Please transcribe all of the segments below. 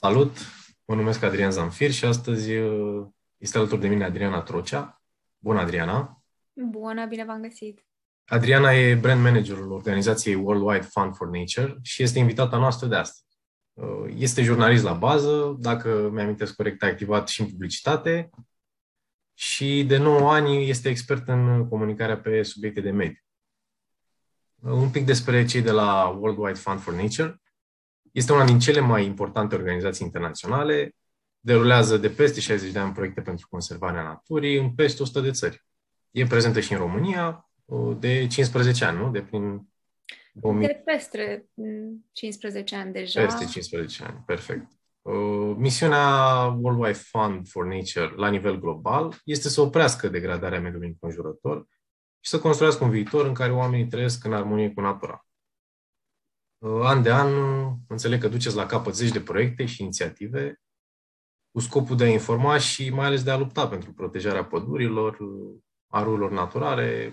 Salut! Mă numesc Adrian Zamfir și astăzi uh, este alături de mine Adriana Trocea. Bună, Adriana! Bună, bine v-am găsit! Adriana e brand managerul organizației Worldwide Fund for Nature și este invitata noastră de astăzi. Uh, este jurnalist la bază, dacă mi-amintesc corect, a activat și în publicitate și de 9 ani este expert în comunicarea pe subiecte de mediu. Uh, un pic despre cei de la Worldwide Fund for Nature. Este una din cele mai importante organizații internaționale, derulează de peste 60 de ani proiecte pentru conservarea naturii în peste 100 de țări. E prezentă și în România uh, de 15 ani, nu? De prin 2000... De peste 15 ani deja. Peste 15 ani, perfect. Uh, misiunea Worldwide Fund for Nature la nivel global este să oprească degradarea mediului înconjurător și să construiască un viitor în care oamenii trăiesc în armonie cu natura. Uh, an de an, înțeleg că duceți la capăt zeci de proiecte și inițiative cu scopul de a informa și mai ales de a lupta pentru protejarea pădurilor, a rulurilor naturale,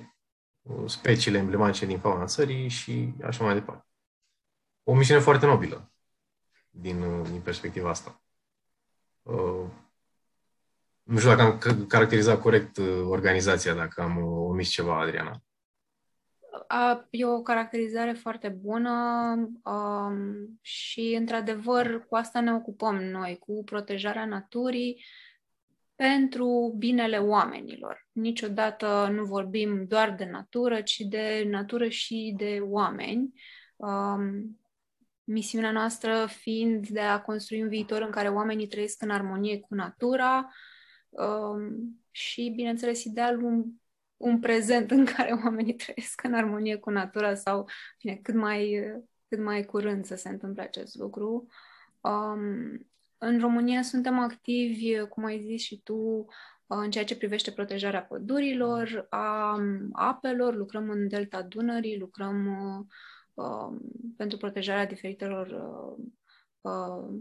speciile emblematice din fauna țării și așa mai departe. O misiune foarte nobilă din, din perspectiva asta. Uh, nu știu dacă am caracterizat corect uh, organizația, dacă am omis ceva, Adriana. E o caracterizare foarte bună um, și, într-adevăr, cu asta ne ocupăm noi, cu protejarea naturii pentru binele oamenilor. Niciodată nu vorbim doar de natură, ci de natură și de oameni. Um, misiunea noastră fiind de a construi un viitor în care oamenii trăiesc în armonie cu natura um, și, bineînțeles, idealul un prezent în care oamenii trăiesc în armonie cu natura sau, bine, cât mai, cât mai curând să se întâmple acest lucru. Um, în România suntem activi, cum ai zis și tu, în ceea ce privește protejarea pădurilor, a apelor, lucrăm în delta Dunării, lucrăm uh, pentru protejarea diferitelor uh, uh,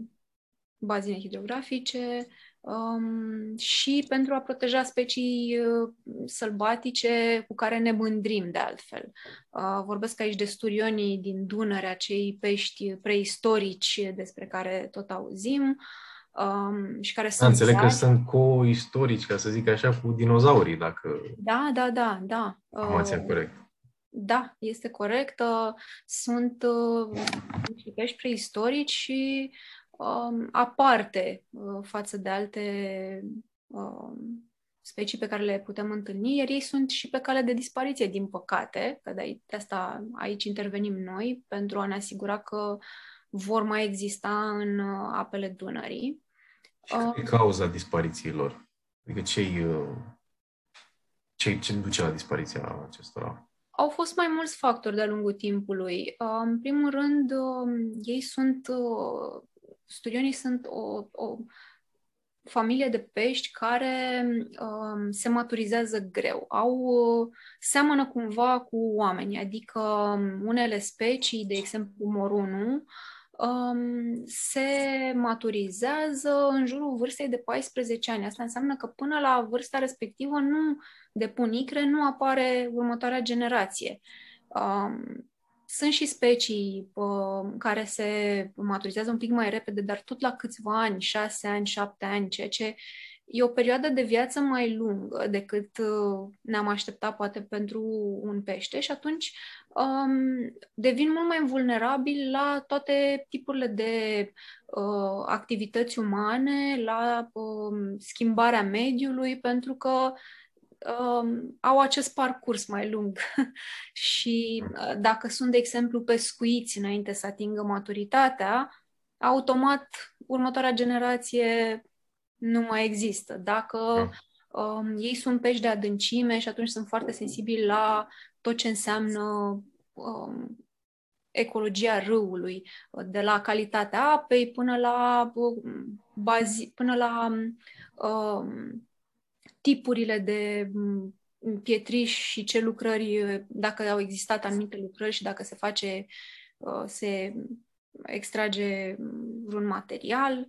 bazine hidrografice, um, și pentru a proteja specii uh, sălbatice cu care ne mândrim de altfel. Uh, vorbesc aici de sturionii din Dunăre, acei pești preistorici despre care tot auzim. Um, și care sunt Înțeleg că sunt co-istorici, ca să zic așa, cu dinozaurii, dacă... Da, da, da, da. Informația uh, corect. Da, este corect. Uh, sunt uh, pești preistorici și um, aparte uh, față de alte um, specii pe care le putem întâlni, iar ei sunt și pe cale de dispariție, din păcate, că de, de asta aici intervenim noi, pentru a ne asigura că vor mai exista în uh, apele Dunării. Și care uh, e cauza disparițiilor? Adică ce uh, ce, ce duce la dispariția acestora? Au fost mai mulți factori de-a lungul timpului. Uh, în primul rând, um, ei sunt Studionii sunt o, o familie de pești care um, se maturizează greu. Au uh, seamănă cumva cu oameni, adică um, unele specii, de exemplu morunul, um, se maturizează în jurul vârstei de 14 ani. Asta înseamnă că până la vârsta respectivă nu depun icre, nu apare următoarea generație. Um, sunt și specii uh, care se maturizează un pic mai repede, dar tot la câțiva ani, șase ani, șapte ani, ceea ce e o perioadă de viață mai lungă decât uh, ne-am așteptat poate pentru un pește și atunci um, devin mult mai vulnerabili la toate tipurile de uh, activități umane, la uh, schimbarea mediului, pentru că um, au acest parcurs mai lung. Și uh, dacă sunt, de exemplu, pescuiți înainte să atingă maturitatea, automat următoarea generație nu mai există. Dacă um, ei sunt pești de adâncime și atunci sunt foarte sensibili la tot ce înseamnă um, ecologia râului, de la calitatea apei până la, um, bazi, până la um, tipurile de mm, pietriș și ce lucrări, dacă au existat anumite lucrări și dacă se face, uh, se extrage vreun material.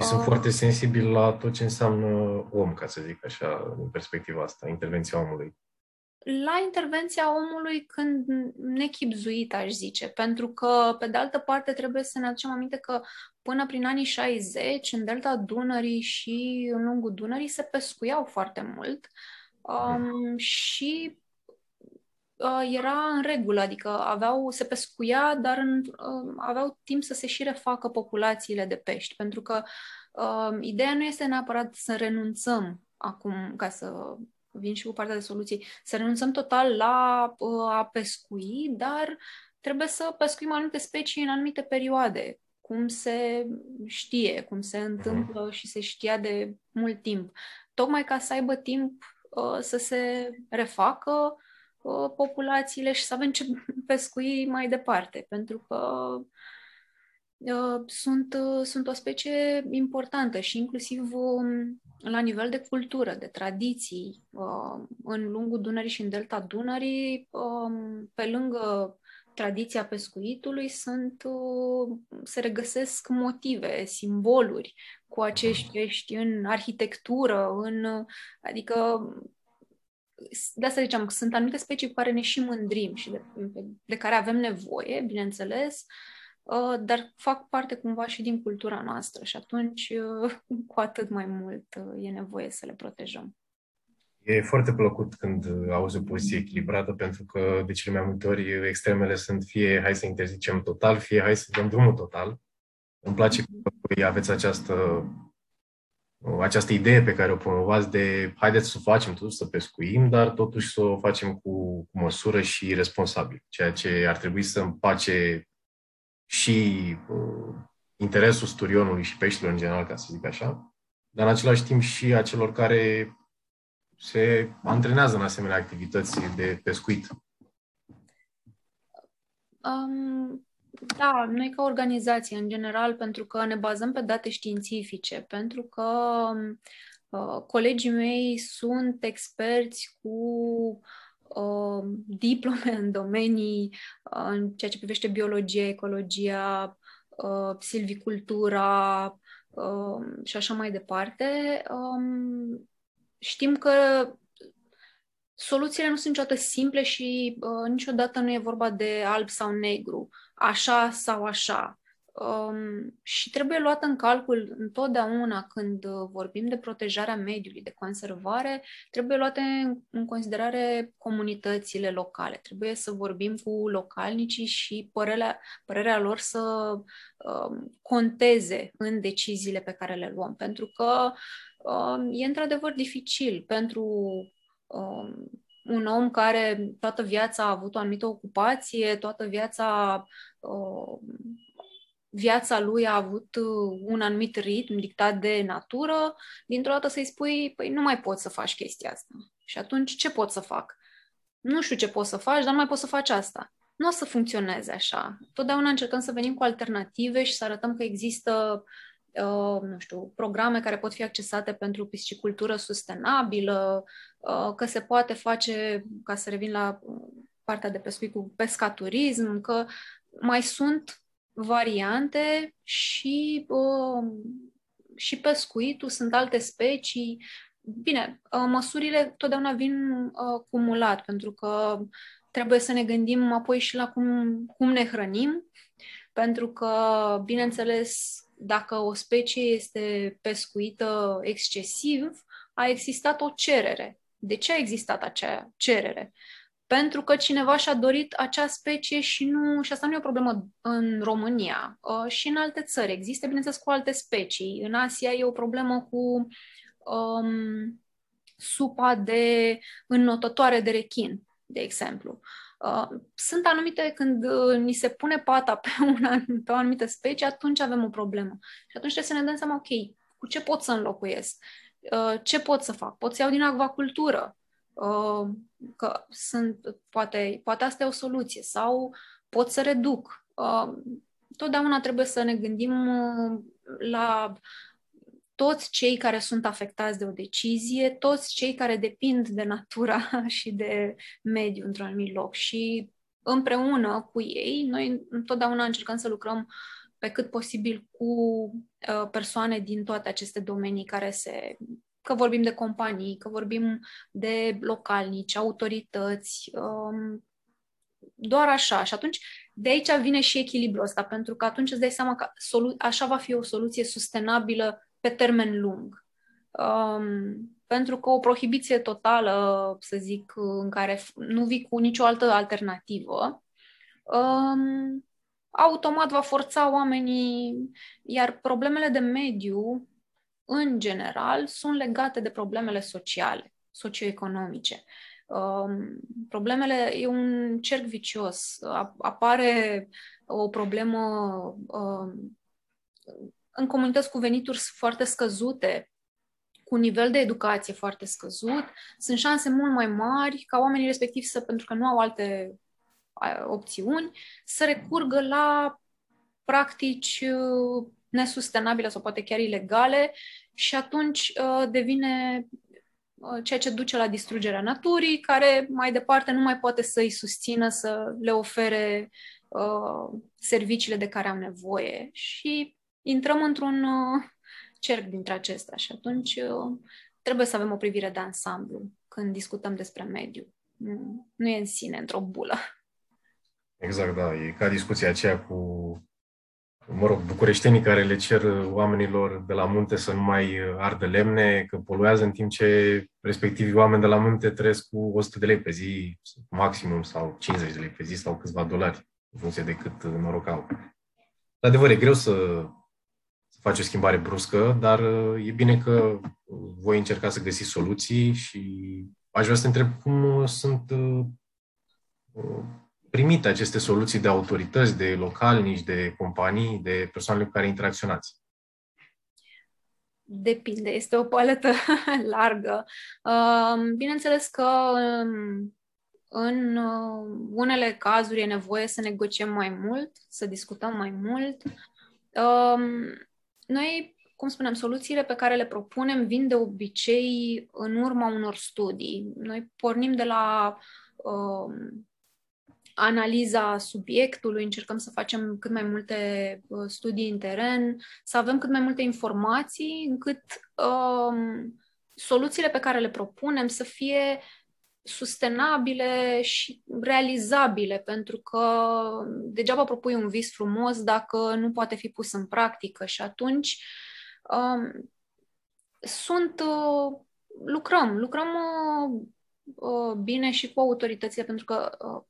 Și sunt uh, foarte sensibil la tot ce înseamnă om, ca să zic așa, din perspectiva asta, intervenția omului. La intervenția omului când nechipzuit, aș zice, pentru că, pe de altă parte, trebuie să ne aducem aminte că până prin anii 60, în delta Dunării și în lungul Dunării, se pescuiau foarte mult um, și uh, era în regulă, adică aveau, se pescuia, dar în, uh, aveau timp să se și refacă populațiile de pești, pentru că uh, ideea nu este neapărat să renunțăm acum ca să vin și cu partea de soluții, să renunțăm total la uh, a pescui, dar trebuie să pescuim anumite specii în anumite perioade, cum se știe, cum se întâmplă mhm. și se știa de mult timp. Tocmai ca să aibă timp uh, să se refacă uh, populațiile și să avem ce pescui mai departe, pentru că uh, sunt, uh, sunt o specie importantă și inclusiv um, la nivel de cultură, de tradiții, uh, în lungul Dunării și în delta Dunării, um, pe lângă tradiția pescuitului, sunt, uh, se regăsesc motive, simboluri cu acești pești în arhitectură, în, adică de asta ziceam, sunt anumite specii cu care ne și mândrim și de, de care avem nevoie, bineînțeles, uh, Uh, dar fac parte cumva și din cultura noastră și atunci uh, cu atât mai mult uh, e nevoie să le protejăm. E foarte plăcut când auzi o poziție echilibrată, pentru că de cele mai multe ori extremele sunt fie hai să interzicem total, fie hai să dăm drumul total. Îmi place că voi aveți această, această idee pe care o promovați de haideți să o facem totuși, să pescuim, dar totuși să o facem cu, cu măsură și responsabil, ceea ce ar trebui să împace și uh, interesul sturionului și peștilor în general, ca să zic așa, dar în același timp și a celor care se antrenează în asemenea activități de pescuit. Um, da, noi ca organizație, în general, pentru că ne bazăm pe date științifice, pentru că uh, colegii mei sunt experți cu uh, diplome în domenii, uh, în ceea ce privește biologia, ecologia, uh, silvicultura uh, și așa mai departe. Um, știm că soluțiile nu sunt niciodată simple și uh, niciodată nu e vorba de alb sau negru, așa sau așa. Um, și trebuie luat în calcul întotdeauna când uh, vorbim de protejarea mediului, de conservare, trebuie luate în considerare comunitățile locale. Trebuie să vorbim cu localnicii și părerea, părerea lor să um, conteze în deciziile pe care le luăm. Pentru că um, e într-adevăr dificil pentru um, un om care toată viața a avut o anumită ocupație, toată viața uh, viața lui a avut uh, un anumit ritm dictat de natură, dintr-o dată să-i spui, păi nu mai poți să faci chestia asta. Și atunci ce pot să fac? Nu știu ce poți să faci, dar nu mai poți să faci asta. Nu o să funcționeze așa. Totdeauna încercăm să venim cu alternative și să arătăm că există Uh, nu știu, programe care pot fi accesate pentru piscicultură sustenabilă, uh, că se poate face, ca să revin la partea de pescuit cu pescaturism, că mai sunt variante și, uh, și pescuitul, sunt alte specii. Bine, uh, măsurile totdeauna vin uh, cumulat, pentru că trebuie să ne gândim apoi și la cum, cum ne hrănim, pentru că, bineînțeles, dacă o specie este pescuită excesiv, a existat o cerere. De ce a existat acea cerere? Pentru că cineva și-a dorit acea specie și nu, și asta nu e o problemă în România, uh, și în alte țări. Există, bineînțeles, cu alte specii. În Asia e o problemă cu um, supa de înnotătoare de rechin, de exemplu. Uh, sunt anumite, când uh, ni se pune pata pe, una, pe o anumită specie, atunci avem o problemă. Și atunci trebuie să ne dăm seama, ok, cu ce pot să înlocuiesc? Uh, ce pot să fac? Pot să iau din acvacultură? Uh, că sunt, poate, poate asta e o soluție sau pot să reduc. Uh, totdeauna trebuie să ne gândim uh, la toți cei care sunt afectați de o decizie, toți cei care depind de natura și de mediu într-un anumit loc și împreună cu ei, noi întotdeauna încercăm să lucrăm pe cât posibil cu persoane din toate aceste domenii care se că vorbim de companii, că vorbim de localnici, autorități, um, doar așa. Și atunci, de aici vine și echilibrul ăsta, pentru că atunci îți dai seama că solu- așa va fi o soluție sustenabilă pe termen lung. Um, pentru că o prohibiție totală, să zic, în care nu vii cu nicio altă alternativă, um, automat va forța oamenii, iar problemele de mediu, în general, sunt legate de problemele sociale, socioeconomice. Um, problemele e un cerc vicios. Apare o problemă um, în comunități cu venituri foarte scăzute, cu un nivel de educație foarte scăzut, sunt șanse mult mai mari ca oamenii respectivi să, pentru că nu au alte opțiuni, să recurgă la practici uh, nesustenabile sau poate chiar ilegale și atunci uh, devine uh, ceea ce duce la distrugerea naturii, care mai departe nu mai poate să îi susțină, să le ofere uh, serviciile de care au nevoie. Și intrăm într-un uh, cerc dintre acestea și atunci uh, trebuie să avem o privire de ansamblu când discutăm despre mediu. Nu, nu e în sine, într-o bulă. Exact, da. E ca discuția aceea cu, mă rog, bucureștenii care le cer oamenilor de la munte să nu mai ardă lemne, că poluează în timp ce respectivii oameni de la munte trăiesc cu 100 de lei pe zi, maximum, sau 50 de lei pe zi, sau câțiva dolari, în funcție de cât noroc au. De adevăr, e greu să, să faci o schimbare bruscă, dar e bine că voi încerca să găsiți soluții și aș vrea să te întreb cum sunt primite aceste soluții de autorități, de localnici, de companii, de persoanele cu care interacționați? Depinde, este o paletă largă. Um, bineînțeles că um, în uh, unele cazuri e nevoie să negociem mai mult, să discutăm mai mult. Um, noi, cum spunem, soluțiile pe care le propunem vin de obicei în urma unor studii. Noi pornim de la analiza subiectului, încercăm să facem cât mai multe uh, studii în teren, să avem cât mai multe informații, încât um, soluțiile pe care le propunem să fie sustenabile și realizabile, pentru că degeaba propui un vis frumos dacă nu poate fi pus în practică și atunci um, sunt, uh, lucrăm, lucrăm uh, uh, bine și cu autoritățile, pentru că uh,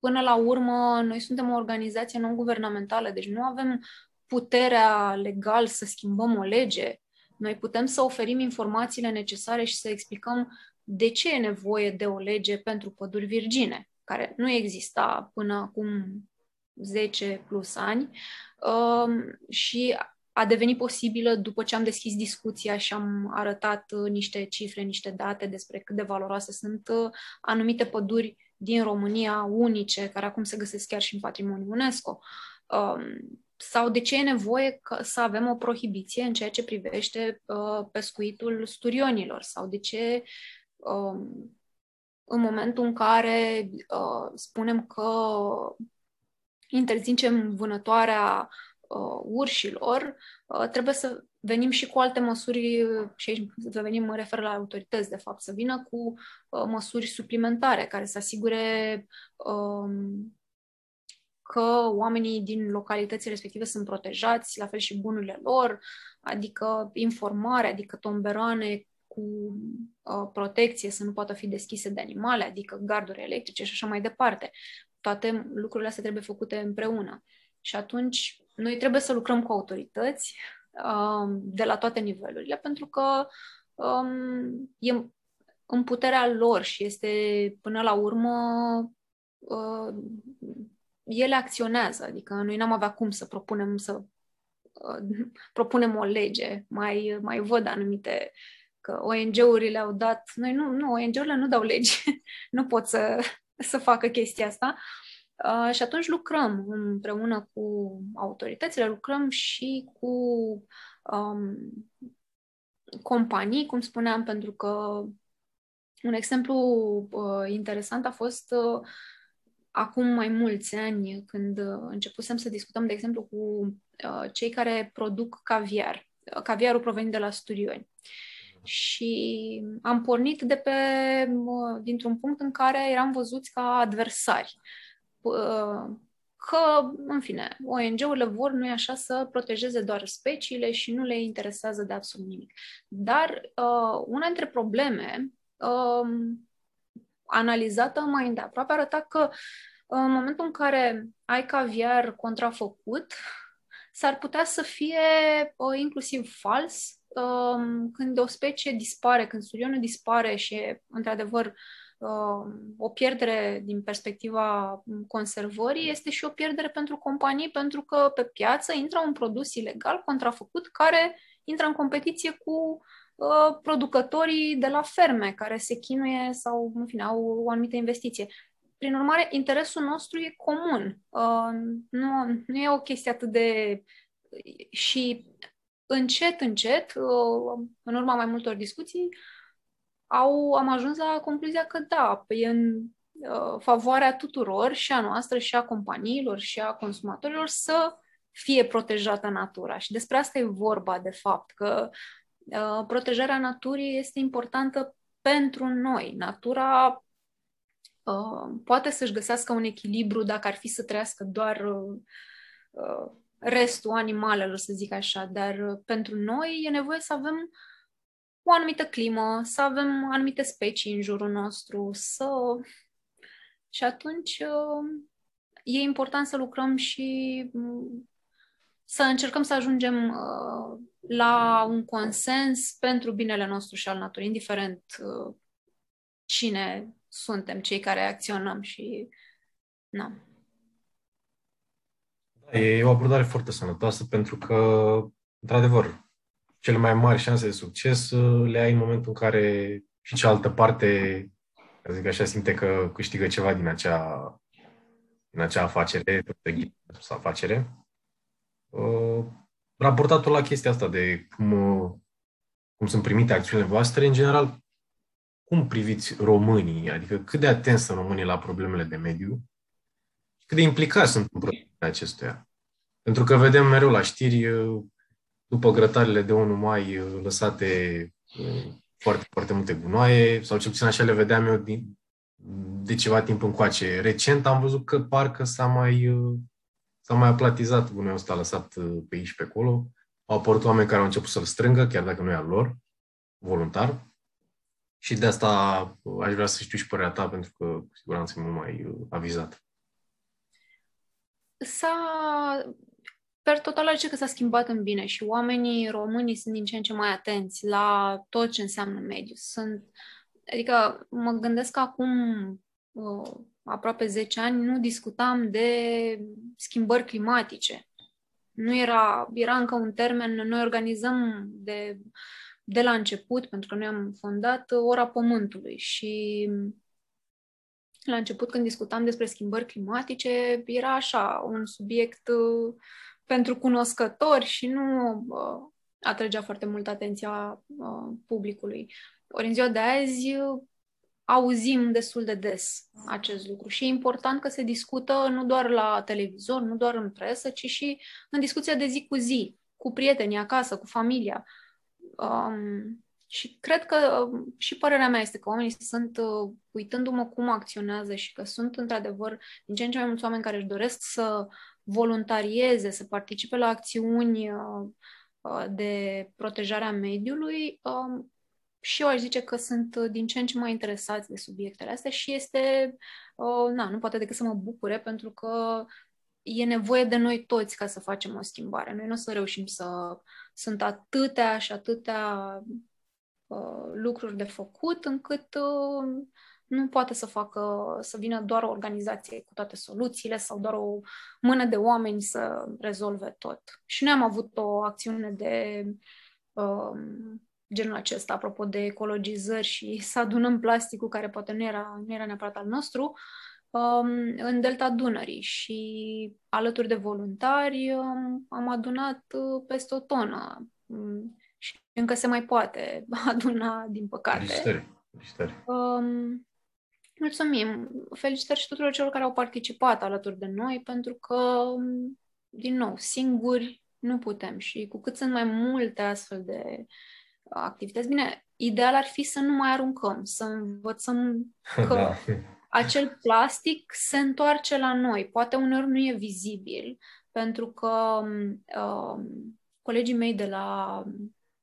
Până la urmă, noi suntem o organizație non-guvernamentală, deci nu avem puterea legal să schimbăm o lege. Noi putem să oferim informațiile necesare și să explicăm de ce e nevoie de o lege pentru păduri virgine, care nu exista până acum 10 plus ani um, și a devenit posibilă după ce am deschis discuția și am arătat uh, niște cifre, niște date despre cât de valoroase sunt uh, anumite păduri din România unice, care acum se găsesc chiar și în patrimoniul UNESCO, um, sau de ce e nevoie să avem o prohibiție în ceea ce privește uh, pescuitul sturionilor, sau de ce um, în momentul în care uh, spunem că interzicem vânătoarea uh, urșilor, uh, trebuie să venim și cu alte măsuri, și aici să venim, mă refer la autorități, de fapt, să vină cu uh, măsuri suplimentare care să asigure um, că oamenii din localitățile respective sunt protejați, la fel și bunurile lor, adică informare, adică tomberane cu uh, protecție să nu poată fi deschise de animale, adică garduri electrice și așa mai departe. Toate lucrurile astea trebuie făcute împreună. Și atunci noi trebuie să lucrăm cu autorități um, de la toate nivelurile, pentru că um, e în puterea lor și este până la urmă uh, ele acționează, adică noi n-am avea cum să propunem să uh, propunem o lege, mai, mai văd anumite că ONG-urile au dat, noi nu, nu ONG-urile nu dau legi, nu pot să, să facă chestia asta, Uh, și atunci lucrăm împreună cu autoritățile, lucrăm și cu um, companii, cum spuneam, pentru că un exemplu uh, interesant a fost uh, acum mai mulți ani, când începusem să discutăm, de exemplu, cu uh, cei care produc caviar. caviarul provenit de la studioni. Și am pornit de pe, dintr-un punct în care eram văzuți ca adversari. Că, în fine, ONG-urile vor, nu așa, să protejeze doar speciile și nu le interesează de absolut nimic. Dar uh, una dintre probleme uh, analizată mai îndeaproape arăta că în momentul în care ai caviar contrafăcut, s-ar putea să fie uh, inclusiv fals um, când o specie dispare, când studionul dispare și e într-adevăr uh, o pierdere din perspectiva conservării, este și o pierdere pentru companii, pentru că pe piață intră un produs ilegal, contrafăcut, care intră în competiție cu uh, producătorii de la ferme care se chinuie sau, în fine, au o anumită investiție. Prin urmare, interesul nostru e comun. Uh, nu, nu e o chestie atât de... Și încet, încet, uh, în urma mai multor discuții, au, am ajuns la concluzia că da, e în uh, favoarea tuturor, și a noastră, și a companiilor, și a consumatorilor, să fie protejată natura. Și despre asta e vorba, de fapt, că uh, protejarea naturii este importantă pentru noi. Natura Uh, poate să-și găsească un echilibru dacă ar fi să trăiască doar uh, uh, restul animalelor, să zic așa, dar pentru noi e nevoie să avem o anumită climă, să avem anumite specii în jurul nostru, să... Și atunci e important să lucrăm și mm, să încercăm să ajungem la un consens pentru binele nostru și al naturii, indiferent cine suntem cei care acționăm și nu. Da, e o abordare foarte sănătoasă pentru că, într-adevăr, cele mai mari șanse de succes uh, le ai în momentul în care și cealaltă parte, să zic așa, simte că câștigă ceva din acea, din acea afacere, sau afacere. Uh, raportatul la chestia asta de cum, uh, cum sunt primite acțiunile voastre, în general, cum priviți românii? Adică cât de atenți sunt românii la problemele de mediu? Cât de implicați sunt în problemele acestuia? Pentru că vedem mereu la știri, după grătarele de 1 mai lăsate foarte, foarte multe gunoaie, sau cel puțin așa le vedeam eu din, de ceva timp încoace. Recent am văzut că parcă s-a mai, s-a mai aplatizat gunoiul ăsta lăsat pe aici pe acolo. Au apărut oameni care au început să-l strângă, chiar dacă nu e al lor, voluntar. Și de asta aș vrea să știu și părerea ta, pentru că cu siguranță e mult mai uh, avizat. S-a... Per total, zice că s-a schimbat în bine și oamenii români sunt din ce în ce mai atenți la tot ce înseamnă mediu. Sunt... Adică mă gândesc că acum uh, aproape 10 ani nu discutam de schimbări climatice. Nu era, era încă un termen, noi organizăm de de la început, pentru că noi am fondat Ora Pământului și la început când discutam despre schimbări climatice, era așa, un subiect uh, pentru cunoscători și nu uh, atrăgea foarte mult atenția uh, publicului. Ori în ziua de azi auzim destul de des acest lucru și e important că se discută nu doar la televizor, nu doar în presă, ci și în discuția de zi cu zi, cu prietenii acasă, cu familia. Um, și cred că um, și părerea mea este că oamenii sunt, uh, uitându-mă cum acționează și că sunt într-adevăr din ce în ce mai mulți oameni care își doresc să voluntarieze, să participe la acțiuni uh, uh, de protejare a mediului, um, și eu aș zice că sunt din ce în ce mai interesați de subiectele astea și este, na, nu poate decât să mă bucure pentru că e nevoie de noi toți ca să facem o schimbare. Noi nu o să reușim să sunt atâtea și atâtea uh, lucruri de făcut încât uh, nu poate să facă, să vină doar o organizație cu toate soluțiile sau doar o mână de oameni să rezolve tot. Și noi am avut o acțiune de uh, genul acesta, apropo de ecologizări și să adunăm plasticul care poate nu era, nu era neapărat al nostru, um, în delta Dunării și alături de voluntari um, am adunat uh, peste o tonă um, și încă se mai poate aduna, din păcate. Felicitări. Felicitări. Um, mulțumim. Felicitări și tuturor celor care au participat alături de noi, pentru că, um, din nou, singuri Nu putem. Și cu cât sunt mai multe astfel de activități, bine, ideal ar fi să nu mai aruncăm, să învățăm că da. acel plastic se întoarce la noi. Poate uneori nu e vizibil, pentru că uh, colegii mei de la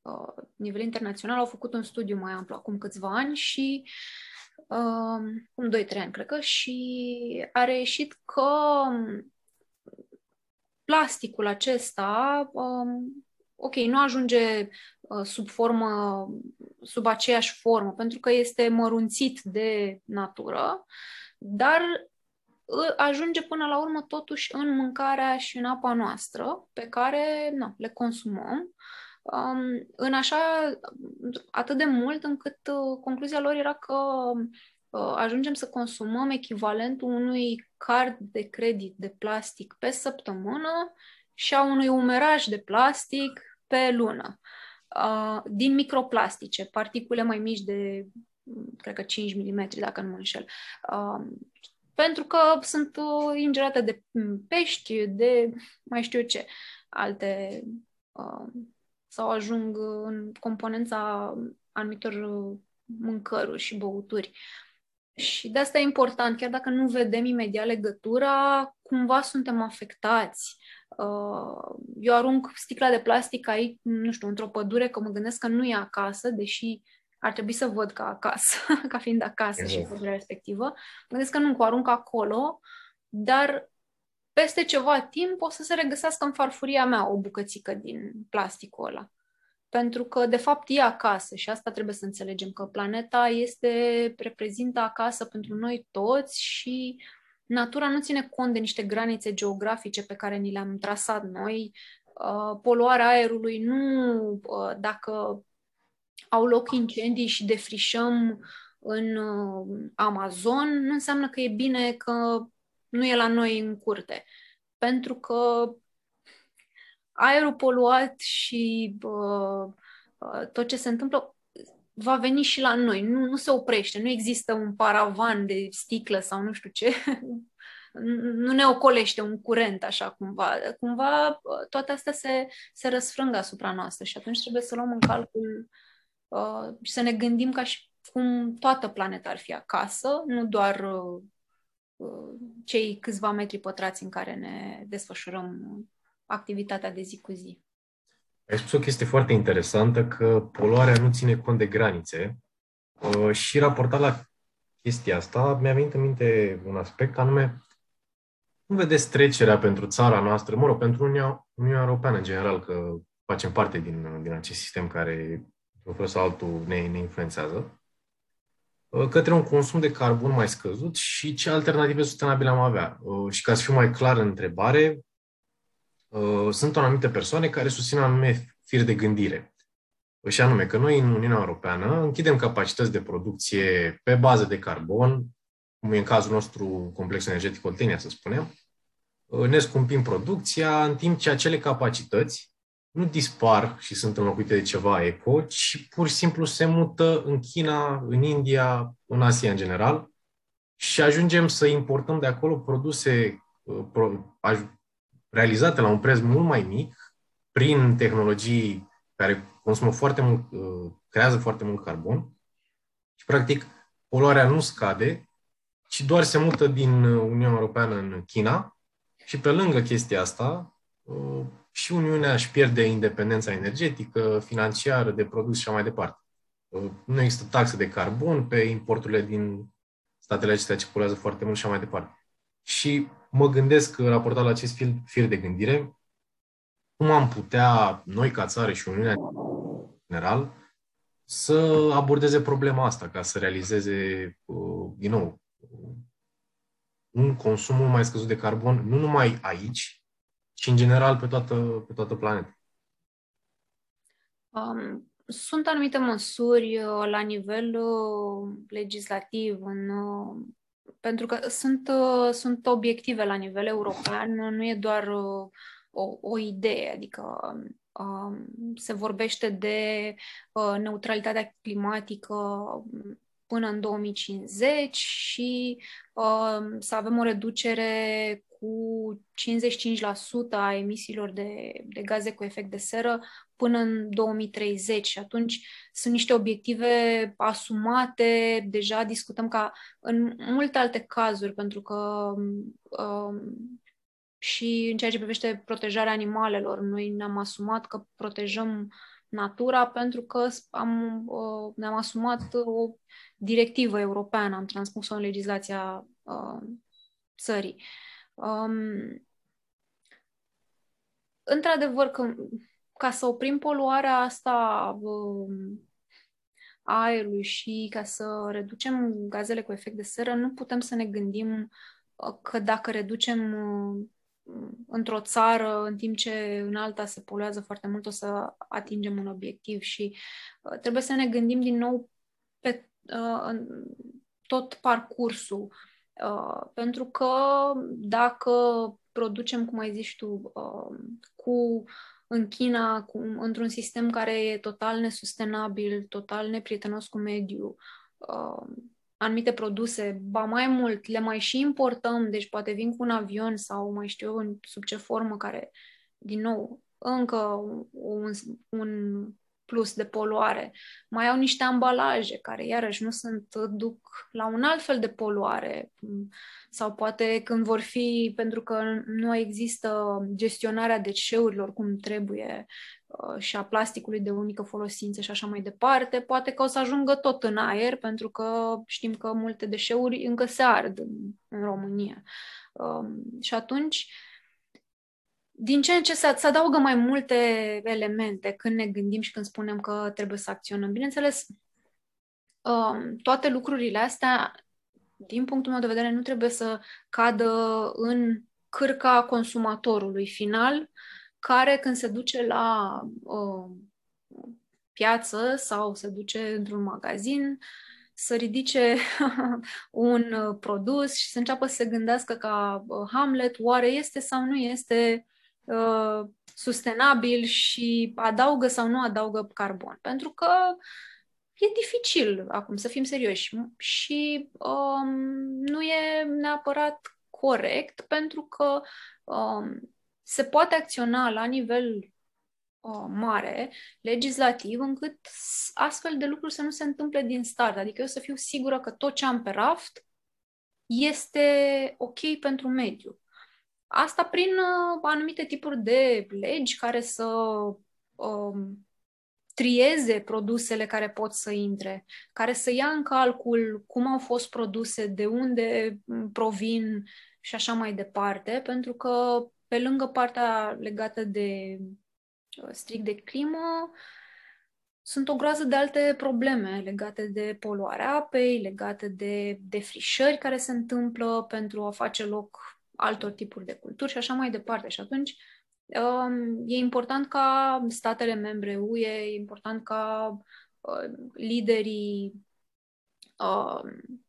uh, nivel internațional au făcut un studiu mai amplu acum câțiva ani și uh, um, 2-3 ani, cred că, și a reieșit că plasticul acesta, um, ok, nu ajunge uh, sub formă, sub aceeași formă, pentru că este mărunțit de natură, dar uh, ajunge până la urmă totuși în mâncarea și în apa noastră, pe care na, le consumăm, um, în așa atât de mult încât uh, concluzia lor era că Uh, ajungem să consumăm echivalentul unui card de credit de plastic pe săptămână și a unui umeraj de plastic pe lună. Uh, din microplastice, particule mai mici de, cred că 5 mm, dacă nu mă înșel. Uh, pentru că sunt ingerate de pești, de mai știu eu ce, alte sau ajung în componența anumitor mâncăruri și băuturi. Și de asta e important, chiar dacă nu vedem imediat legătura, cumva suntem afectați. Uh, eu arunc sticla de plastic aici, nu știu, într-o pădure, că mă gândesc că nu e acasă, deși ar trebui să văd ca acasă, ca fiind acasă exact. și pădurea respectivă. Mă gândesc că nu, că arunc acolo, dar peste ceva timp o să se regăsească în farfuria mea o bucățică din plasticul ăla pentru că, de fapt, e acasă și asta trebuie să înțelegem, că planeta este, reprezintă acasă pentru noi toți și natura nu ține cont de niște granițe geografice pe care ni le-am trasat noi. Uh, poluarea aerului nu, uh, dacă au loc incendii și defrișăm în uh, Amazon, nu înseamnă că e bine că nu e la noi în curte. Pentru că aerul poluat și uh, uh, tot ce se întâmplă va veni și la noi. Nu, nu se oprește. Nu există un paravan de sticlă sau nu știu ce. nu ne ocolește un curent așa cumva. Cumva uh, toate astea se, se răsfrângă asupra noastră și atunci trebuie să luăm în calcul uh, și să ne gândim ca și cum toată planeta ar fi acasă, nu doar uh, uh cei câțiva metri pătrați în care ne desfășurăm activitatea de zi cu zi. Ai spus o chestie foarte interesantă, că poluarea nu ține cont de granițe uh, și raportat la chestia asta, mi-a venit în minte un aspect, anume, cum vedeți trecerea pentru țara noastră, mă rog, pentru Uniunea, Uniunea Europeană în general, că facem parte din, din acest sistem care, într-un fel sau altul, ne, ne influențează, uh, către un consum de carbon mai scăzut și ce alternative sustenabile am avea. Uh, și ca să fiu mai clar în întrebare, Uh, sunt anumite persoane care susțin anume fir de gândire. Și anume că noi în Uniunea Europeană închidem capacități de producție pe bază de carbon, cum e în cazul nostru complex energetic Oltenia, să spunem, uh, ne scumpim producția, în timp ce acele capacități nu dispar și sunt înlocuite de ceva eco, ci pur și simplu se mută în China, în India, în Asia în general și ajungem să importăm de acolo produse, uh, realizate la un preț mult mai mic, prin tehnologii care consumă foarte mult, uh, creează foarte mult carbon. Și, practic, poluarea nu scade, ci doar se mută din Uniunea Europeană în China. Și, pe lângă chestia asta, uh, și Uniunea își pierde independența energetică, financiară, de produs și așa mai departe. Uh, nu există taxe de carbon pe importurile din statele acestea ce poluează foarte mult și așa mai departe. Și mă gândesc, raportat la acest fir, fir de gândire, cum am putea, noi ca țară și Uniunea general, să abordeze problema asta, ca să realizeze, uh, din nou, un consum mult mai scăzut de carbon, nu numai aici, ci în general pe toată, pe toată planeta. Um, sunt anumite măsuri uh, la nivel uh, legislativ în uh, pentru că sunt, uh, sunt obiective la nivel european, nu e doar uh, o, o idee, adică um, se vorbește de uh, neutralitatea climatică până în 2050 și uh, să avem o reducere cu 55% a emisiilor de, de gaze cu efect de seră până în 2030 și atunci sunt niște obiective asumate, deja discutăm ca în multe alte cazuri, pentru că um, și în ceea ce privește protejarea animalelor, noi ne-am asumat că protejăm natura pentru că am, uh, ne-am asumat o directivă europeană, am transpus-o în legislația uh, țării. Um, într-adevăr, că, ca să oprim poluarea asta um, aerului și ca să reducem gazele cu efect de seră, nu putem să ne gândim uh, că dacă reducem uh, într-o țară, în timp ce în alta se poluează foarte mult, o să atingem un obiectiv și uh, trebuie să ne gândim din nou pe uh, tot parcursul. Uh, pentru că dacă producem, cum ai zis tu, uh, cu în China, cu, într-un sistem care e total nesustenabil, total neprietenos cu mediul, uh, anumite produse, ba mai mult, le mai și importăm, deci poate vin cu un avion sau mai știu eu sub ce formă, care, din nou, încă un, un plus de poluare. Mai au niște ambalaje care, iarăși, nu sunt, duc la un alt fel de poluare. Sau poate când vor fi, pentru că nu există gestionarea deșeurilor cum trebuie uh, și a plasticului de unică folosință și așa mai departe, poate că o să ajungă tot în aer, pentru că știm că multe deșeuri încă se ard în, în România. Um, și atunci, din ce în ce se, se adaugă mai multe elemente când ne gândim și când spunem că trebuie să acționăm. Bineînțeles, um, toate lucrurile astea, din punctul meu de vedere, nu trebuie să cadă în cârca consumatorului final, care când se duce la uh, piață sau se duce într-un magazin, să ridice un uh, produs și să înceapă să se gândească ca uh, Hamlet, oare este sau nu este uh, sustenabil și adaugă sau nu adaugă carbon. Pentru că e dificil acum, să fim serioși. Și um, nu e neapărat corect pentru că um, se poate acționa la nivel uh, mare, legislativ, încât astfel de lucruri să nu se întâmple din start. Adică eu să fiu sigură că tot ce am pe raft este ok pentru mediu. Asta prin uh, anumite tipuri de legi care să um, trieze produsele care pot să intre, care să ia în calcul cum au fost produse, de unde mm, provin și așa mai departe, pentru că pe lângă partea legată de uh, strict de climă, sunt o groază de alte probleme legate de poluarea apei, legate de defrișări care se întâmplă pentru a face loc altor tipuri de culturi și așa mai departe. Și atunci um, e important ca statele membre UE, e important ca uh, liderii um,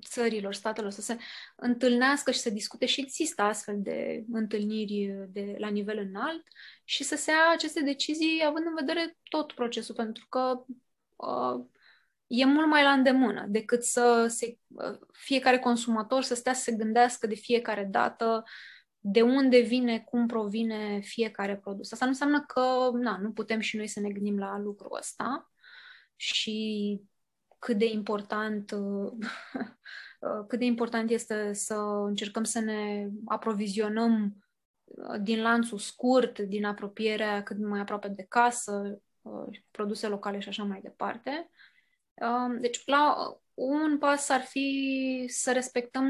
țărilor, statelor să se întâlnească și să discute și există astfel de întâlniri de, la nivel înalt și să se ia aceste decizii având în vedere tot procesul, pentru că uh, e mult mai la îndemână decât să se, fiecare consumator să stea să se gândească de fiecare dată de unde vine, cum provine fiecare produs. Asta nu înseamnă că na, nu putem și noi să ne gândim la lucrul ăsta și cât de important cât de important este să încercăm să ne aprovizionăm din lanțul scurt, din apropierea cât mai aproape de casă, produse locale și așa mai departe. Um, deci, la un pas ar fi să respectăm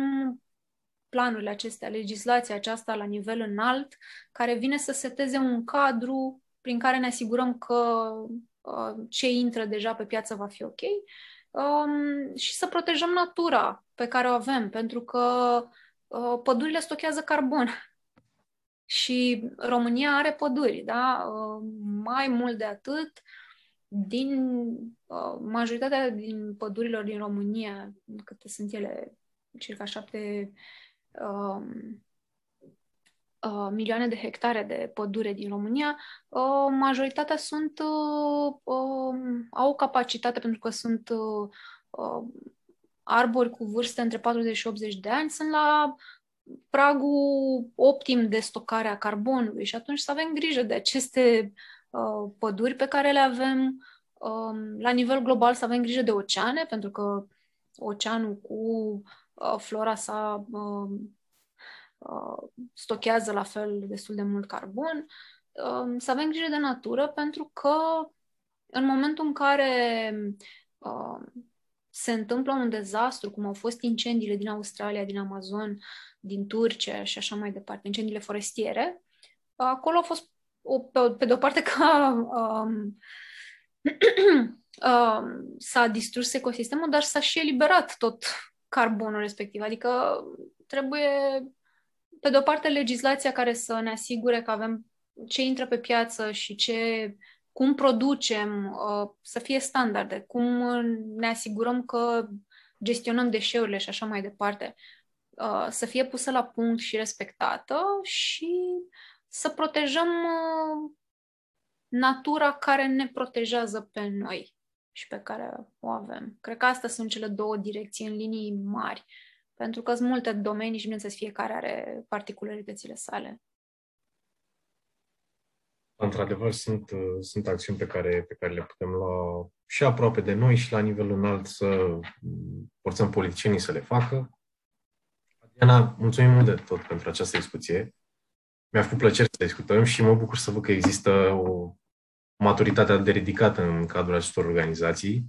planurile acestea, legislația aceasta la nivel înalt, care vine să seteze un cadru prin care ne asigurăm că uh, ce intră deja pe piață va fi ok um, și să protejăm natura pe care o avem, pentru că uh, pădurile stochează carbon. Și România are păduri, da? Uh, mai mult de atât, din uh, majoritatea din pădurilor din România, câte sunt ele, circa șapte, um, uh, milioane de hectare de pădure din România, uh, majoritatea sunt uh, uh, au capacitate pentru că sunt uh, uh, arbori cu vârste între 40 și 80 de ani, sunt la pragul optim de stocare a carbonului și atunci să avem grijă de aceste uh, păduri pe care le avem uh, la nivel global, să avem grijă de oceane, pentru că oceanul cu uh, flora sa uh, uh, stochează la fel destul de mult carbon, uh, să avem grijă de natură, pentru că în momentul în care uh, se întâmplă un dezastru, cum au fost incendiile din Australia, din Amazon, din Turcia și așa mai departe, incendiile forestiere, acolo a fost, o, pe, pe de o parte, ca um, um, s-a distrus ecosistemul, dar s-a și eliberat tot carbonul respectiv. Adică trebuie, pe de o parte, legislația care să ne asigure că avem ce intră pe piață și ce cum producem, uh, să fie standarde, cum ne asigurăm că gestionăm deșeurile și așa mai departe, uh, să fie pusă la punct și respectată și să protejăm uh, natura care ne protejează pe noi și pe care o avem. Cred că astea sunt cele două direcții în linii mari, pentru că sunt multe domenii și, bineînțeles, fiecare are particularitățile sale. Într-adevăr, sunt, sunt acțiuni pe care, pe care le putem lua și aproape de noi și la nivel înalt să forțăm politicienii să le facă. Diana, mulțumim mult de tot pentru această discuție. Mi-a făcut plăcere să discutăm și mă bucur să văd că există o maturitate de ridicată în cadrul acestor organizații,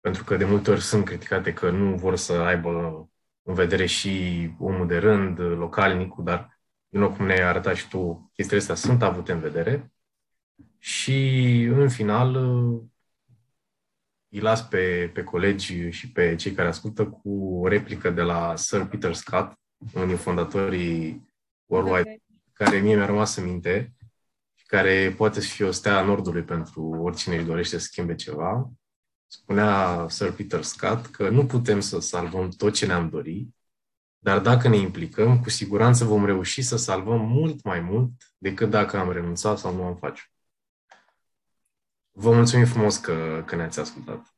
pentru că de multe ori sunt criticate că nu vor să aibă în vedere și omul de rând, localnicul, dar, din nou, cum ne-ai arătat și tu, chestiile astea sunt avute în vedere. Și, în final, îi las pe, pe colegi și pe cei care ascultă cu o replică de la Sir Peter Scott, unul din fondatorii Worldwide, care mie mi-a rămas în minte și care poate fi o stea a Nordului pentru oricine își dorește să schimbe ceva. Spunea Sir Peter Scott că nu putem să salvăm tot ce ne-am dorit, dar dacă ne implicăm, cu siguranță vom reuși să salvăm mult mai mult decât dacă am renunțat sau nu am face. Vă mulțumim frumos că, că ne-ați ascultat.